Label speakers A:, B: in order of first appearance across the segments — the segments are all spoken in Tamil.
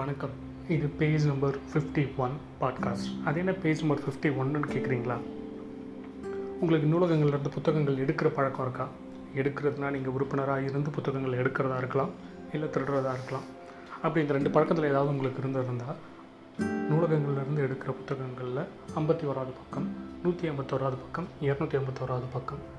A: வணக்கம். இது page number fifty one podcast அது என்ன பேஜ் நம்பர் ஃபிஃப்டி ஒன்னு கேட்குறீங்களா உங்களுக்கு நூலகங்கள்ல இருந்து புத்தகங்கள் எடுக்கிற பழக்கம் இருக்கா? எடுக்கிறதுனா நீங்கள் உறுப்பினராக இருந்து புத்தகங்கள் எடுக்கிறதா இருக்கலாம் இல்லை திருடுறதா இருக்கலாம். அப்படி இந்த ரெண்டு பழக்கத்தில் ஏதாவது உங்களுக்கு இருந்திருந்தால் நூலகங்கள்லேருந்து எடுக்கிற புத்தகங்களில் ஐம்பத்தி ஓராவது பக்கம் நூற்றி ஐம்பத்தோராவது பக்கம் இரநூத்தி ஐம்பத்தோராவது பக்கம்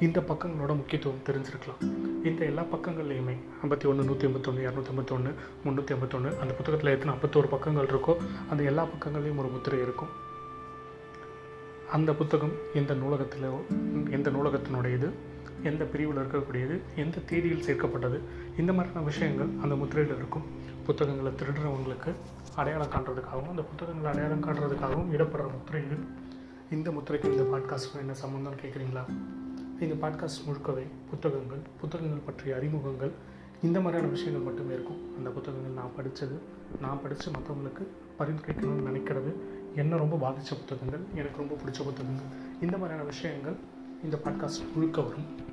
A: இந்த பக்கங்களோட முக்கியத்துவம் தெரிஞ்சிருக்கலாம். இந்த எல்லா பக்கங்கள்லையுமே ஐம்பத்தி ஒன்று நூற்றி ஐம்பத்தொன்று இரநூத்தி ஐம்பத்தொன்று முந்நூற்றி ஐம்பத்தொன்று அந்த புத்தகத்தில் எத்தனை ஐம்பத்தோரு பக்கங்கள் இருக்கோ அந்த எல்லா பக்கங்கள்லையும் ஒரு முத்திரை இருக்கும். அந்த புத்தகம் எந்த நூலகத்தில் எந்த நூலகத்தினுடையது எந்த பிரிவில் இருக்கக்கூடியது எந்த தேதியில் சேர்க்கப்பட்டது இந்த மாதிரியான விஷயங்கள் அந்த முத்திரையில் இருக்கும். புத்தகங்களை திருடுறவங்களுக்கு அடையாளம் காண்றதுக்காகவும் அந்த புத்தகங்களை அடையாளம் காண்றதுக்காகவும் இடப்படுற முத்திரை இது இந்த முத்திரைக்கு இந்த பாட்காஸ்ட்டும் என்ன சம்மந்தம்னு கேட்குறீங்களா இந்த பாட்காஸ்ட் முழுக்கவே புத்தகங்கள் புத்தகங்கள் பற்றிய அறிமுகங்கள். இந்த மாதிரியான விஷயங்கள் மட்டுமே இருக்கும். அந்த புத்தகங்கள் நான் படித்தது. நான் படித்து மற்றவங்களுக்கு பரிந்துரைக்கணும்னு நினைக்கிறது என்ன ரொம்ப பாதித்த புத்தகங்கள் எனக்கு ரொம்ப பிடிச்ச புத்தகங்கள். இந்த மாதிரியான விஷயங்கள் இந்த பாட்காஸ்ட் முழுக்க வரும்.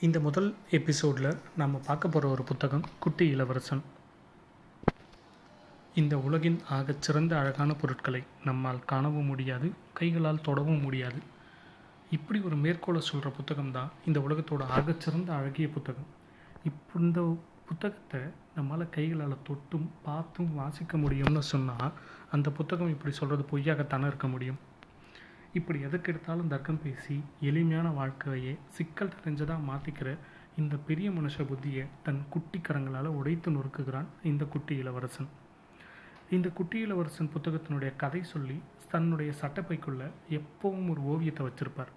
A: இந்த முதல் எபிசோடில் நம்ம பார்க்க போகிற ஒரு புத்தகம் குட்டி இளவரசன். இந்த உலகின் ஆகச் சிறந்த அழகான பொருட்களை நம்மால் காணவும் முடியாது கைகளால் தொடவும் முடியாது. இப்படி ஒரு மேற்கோளை சொல்கிற புத்தகம் தான் இந்த உலகத்தோட ஆகச்சிறந்த அழகிய புத்தகம். இப்போ இந்த புத்தகத்தை நம்மளால் கைகளால் தொட்டும் பார்த்தும் வாசிக்க முடியும்னு சொன்னால் அந்த புத்தகம் இப்படி சொல்கிறது பொய்யாகத்தானே இருக்க முடியும்? இப்படி எதுக்கு எடுத்தாலும் தர்க்கம் பேசி எளிமையான வாழ்க்கையே சிக்கல் தெரிஞ்சதாக மாற்றிக்கிற இந்த பெரிய மனுஷ புத்தியை தன் குட்டி கரங்களால் உடைத்து நொறுக்குகிறான் இந்த குட்டி இளவரசன். இந்த குட்டியிலவரசன் புத்தகத்தினுடைய கதை சொல்லி தன்னுடைய சட்டப்பைக்குள்ள எப்பவும் ஒரு ஓவியத்தை வச்சிருப்பார்.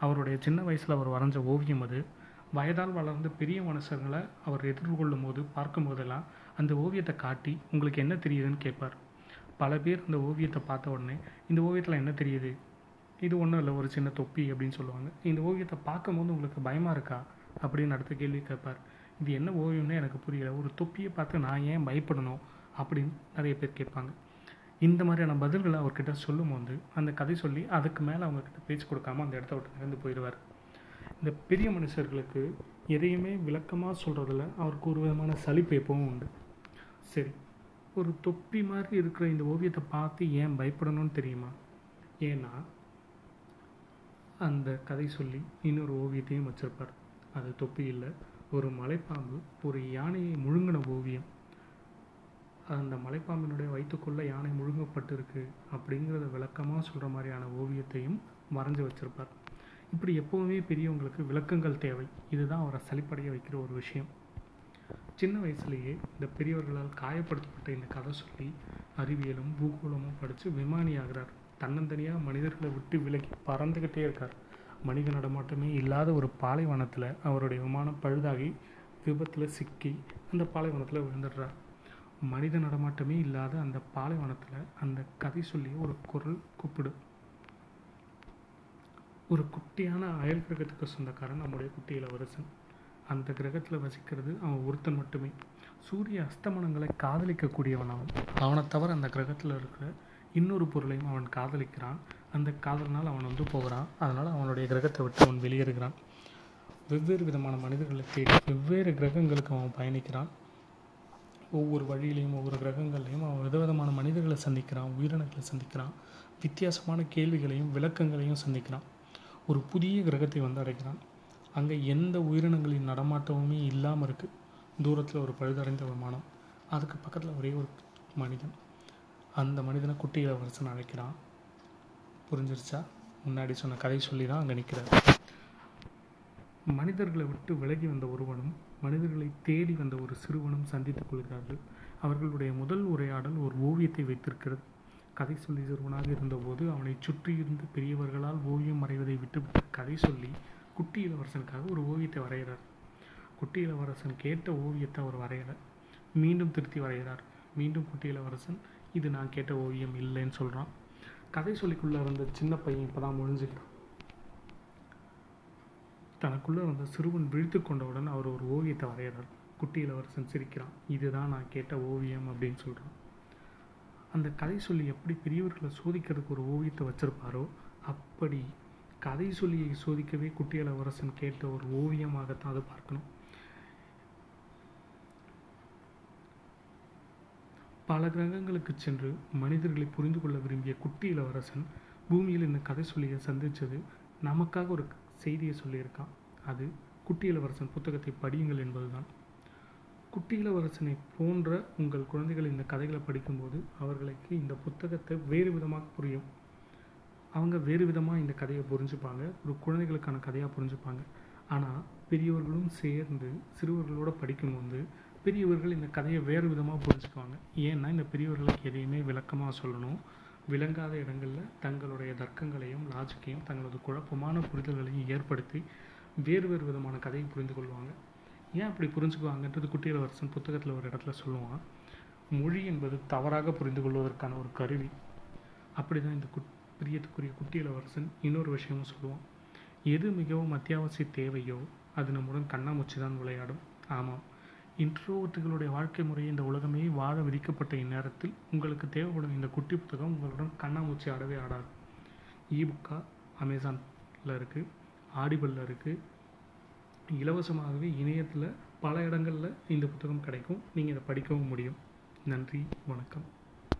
A: அவருடைய சின்ன வயசில் அவர் வரைஞ்ச ஓவியம் அது. வயதால் வளர்ந்த பெரிய மனுஷங்களை அவர் எதிர்கொள்ளும் போது பார்க்கும் போதெல்லாம் அந்த ஓவியத்தை காட்டி உங்களுக்கு என்ன தெரியுதுன்னு கேட்பார். பல பேர் அந்த ஓவியத்தை பார்த்த உடனே இந்த ஓவியத்தில் என்ன தெரியுது? இது ஒன்றும் இல்லை ஒரு சின்ன தொப்பி அப்படின்னு சொல்லுவாங்க. இந்த ஓவியத்தை பார்க்கும்போது உங்களுக்கு பயமாக இருக்கா? அப்படின்னு அடுத்த கேள்வி கேட்பார். இது என்ன ஓவியம்னு எனக்கு புரியல. ஒரு தொப்பியை பார்த்து நான் ஏன் பயப்படணும்? அப்படின்னு நிறைய பேர் கேட்பாங்க. இந்த மாதிரியான பதில்களை அவர்கிட்ட சொல்லும் போது அந்த கதை சொல்லி அதுக்கு மேலே அவங்கக்கிட்ட பேச்சு கொடுக்காம அந்த இடத்த விட்டு நடந்து போயிடுவார். இந்த பெரிய மனுஷர்களுக்கு எதையுமே விளக்கமாக சொல்கிறதுல அவருக்கு ஒரு விதமான சலிப்பு எப்பவும் உண்டு. சரி ஒரு தொப்பி மாதிரி இருக்கிற இந்த ஓவியத்தை பார்த்து ஏன் பயப்படணும்னு தெரியுமா? ஏன்னா அந்த கதை சொல்லி இன்னொரு ஓவியத்தையும் வச்சிருப்பார். அது தொப்பி இல்லை ஒரு மலைப்பாம்பு ஒரு யானையை முழுங்கின ஓவியம். அந்த மலைப்பாம்பினுடைய வயிற்றுக்குள்ளே யானை முழுங்கப்பட்டிருக்கு அப்படிங்கிறத விளக்கமாக சொல்கிற மாதிரியான ஓவியத்தையும் வரைஞ்சி வச்சுருப்பார். இப்படி எப்போவுமே பெரியவங்களுக்கு விளக்கங்கள் தேவை. இதுதான் அவரை சளிப்படைய வைக்கிற ஒரு விஷயம். சின்ன வயசுலேயே இந்த பெரியவர்களால் காயப்படுத்தப்பட்ட இந்த கதை சொல்லி அறிவியலும் பூகோளமும் படித்து விமானி ஆகிறார். தன்னந்தனியாக மனிதர்களை விட்டு விலகி பறந்துக்கிட்டே இருக்கார். மனித நடமாட்டமே இல்லாத ஒரு பாலைவனத்தில் அவருடைய விமானம் பழுதாகி விபத்தில் சிக்கி அந்த பாலைவனத்தில் விழுந்துடுறார். மனித நடமாட்டமே இல்லாத அந்த பாலைவனத்தில் அந்த கதை சொல்லி ஒரு குரல் கூப்பிடு. ஒரு குட்டியான அயல் கிரகத்துக்கு சொந்தக்காரன் நம்முடைய குட்டி இளவரசன். அந்த கிரகத்தில் வசிக்கிறது அவன் ஒருத்தன் மட்டுமே. சூரிய அஸ்தமனங்களை காதலிக்கக்கூடியவன் அவன். அவனை தவிர அந்த கிரகத்தில் இருக்கிற இன்னொரு பொருளையும் அவன் காதலிக்கிறான். அந்த காதலினால் அவன் வந்து போகிறான். அதனால் அவனுடைய கிரகத்தை விட்டு அவன் வெளியேறுகிறான். வெவ்வேறு விதமான மனிதர்களை தேடி வெவ்வேறு கிரகங்களுக்கு அவன் பயணிக்கிறான். ஒவ்வொரு வழியிலையும் ஒவ்வொரு கிரகங்கள்லையும் அவன் விதவிதமான மனிதர்களை சந்திக்கிறான் உயிரினங்களை சந்திக்கிறான் வித்தியாசமான கேள்விகளையும் விளக்கங்களையும் சந்திக்கிறான். ஒரு புதிய கிரகத்தை வந்து அடைக்கிறான். அங்கே எந்த உயிரினங்களின் நடமாட்டமுமே இல்லாமல் இருக்குது தூரத்தில் ஒரு பழுதடைந்த விமானம் அதுக்கு பக்கத்தில் ஒரே ஒரு மனிதன். அந்த மனிதனை குட்டி இளவரசன் அழைக்கிறான். புரிஞ்சிருச்சா? முன்னாடி சொன்ன கதை சொல்லி தான் அங்கே நிற்கிறார் மனிதர்களை விட்டு விலகி வந்த ஒருவனும் மனிதர்களை தேடி வந்த ஒரு சிறுவனும் சந்தித்துக் கொள்கிறார்கள். அவர்களுடைய முதல் உரையாடல் ஒரு ஓவியத்தை வைத்திருக்கிறது. கதை சொல்லி சிறுவனாக இருந்தபோது அவனை சுற்றி இருந்த பெரியவர்களால் ஓவியம் வரைவதை விட்டுவிட்டு கதை சொல்லி குட்டி இளவரசனுக்காக ஒரு ஓவியத்தை வரைகிறார். குட்டி இளவரசன் கேட்ட ஓவியத்தை அவர் வரையலை. மீண்டும் திருத்தி வரைகிறார். மீண்டும் குட்டி இளவரசன் இது நான் கேட்ட ஓவியம் இல்லைன்னு சொல்கிறான் கதை சொல்லிக்குள்ளே இருந்த சின்ன பையன் இப்போ தான் முழிஞ்சுக்கிறான் தனக்குள்ளே வந்த சிறுவன் விழித்து கொண்டவுடன் அவர் ஒரு ஓவியத்தை வரைகிறார். குட்டி இளவரசன் சிரிக்கிறான் இதுதான் நான் கேட்ட ஓவியம் அப்படின்னு சொல்கிறான் அந்த கதை சொல்லி எப்படி பெரியவர்களை சோதிக்கிறதுக்கு ஒரு ஓவியத்தை வச்சிருப்பாரோ அப்படி கதை சொல்லியை சோதிக்கவே குட்டி இளவரசன் கேட்ட ஒரு ஓவியமாகத்தான் அதை பார்க்கணும். பல கிரகங்களுக்கு சென்று மனிதர்களை புரிந்து கொள்ள விரும்பிய குட்டி இளவரசன் பூமியில் இந்த கதை சொல்லியை சந்தித்தது நமக்காக ஒரு செய்தியை சொல்லியிருக்கான். அது குட்டி இளவரசன் புத்தகத்தை படியுங்கள் என்பதுதான். குட்டி இளவரசனை போன்ற உங்கள் குழந்தைகள் இந்த கதைகளை படிக்கும்போது அவர்களுக்கு இந்த புத்தகத்தை வேறு விதமாக புரியும். அவங்க வேறு விதமாக இந்த கதையை புரிஞ்சுப்பாங்க. ஒரு குழந்தைகளுக்கான கதையாக புரிஞ்சுப்பாங்க. ஆனால் பெரியவர்களும் சேர்ந்து சிறுவர்களோடு படிக்கும்போது பெரியவர்கள் இந்த கதையை வேறு விதமாக புரிஞ்சுக்குவாங்க. ஏன்னா இந்த பெரியவர்களுக்கு எதையுமே விளக்கமாக சொல்லணும். விளங்காத இடங்களில் தங்களுடைய தர்க்கங்களையும் லாஜிக்கையும் தங்களது குழப்பமான புரிதல்களையும் ஏற்படுத்தி வேறு வேறு விதமான கதையை புரிந்து கொள்வாங்க. ஏன் அப்படி புரிஞ்சுக்குவாங்கன்றது குட்டியலவரசன் புத்தகத்தில் ஒரு இடத்துல சொல்லுவான். மொழி என்பது தவறாக புரிந்து கொள்வதற்கான ஒரு கருவி. அப்படி தான் இந்த குட் பிரியத்துக்குரிய குட்டியலவரசன் இன்னொரு விஷயமும் சொல்லுவான். எது மிகவும் அத்தியாவசிய தேவையோ அது நம்முடன் கண்ணாமூச்சி தான் விளையாடும். ஆமாம் இன்ட்ரோவர்ட்டுகளுடைய வாழ்க்கை முறையை இந்த உலகமே வாழ விதிக்கப்பட்ட இந்நேரத்தில் உங்களுக்கு தேவைப்படும் இந்த குட்டி புத்தகம் உங்களுடன் கண்ணாமூச்சி ஆடவே ஆடாது. இபுக்கா அமேசானில் இருக்குது ஆடிபிளில் இருக்குது இலவசமாகவே இணையத்தில் பல இடங்களில் இந்த புத்தகம் கிடைக்கும். நீங்கள் இதை படிக்கவும் முடியும். நன்றி வணக்கம்.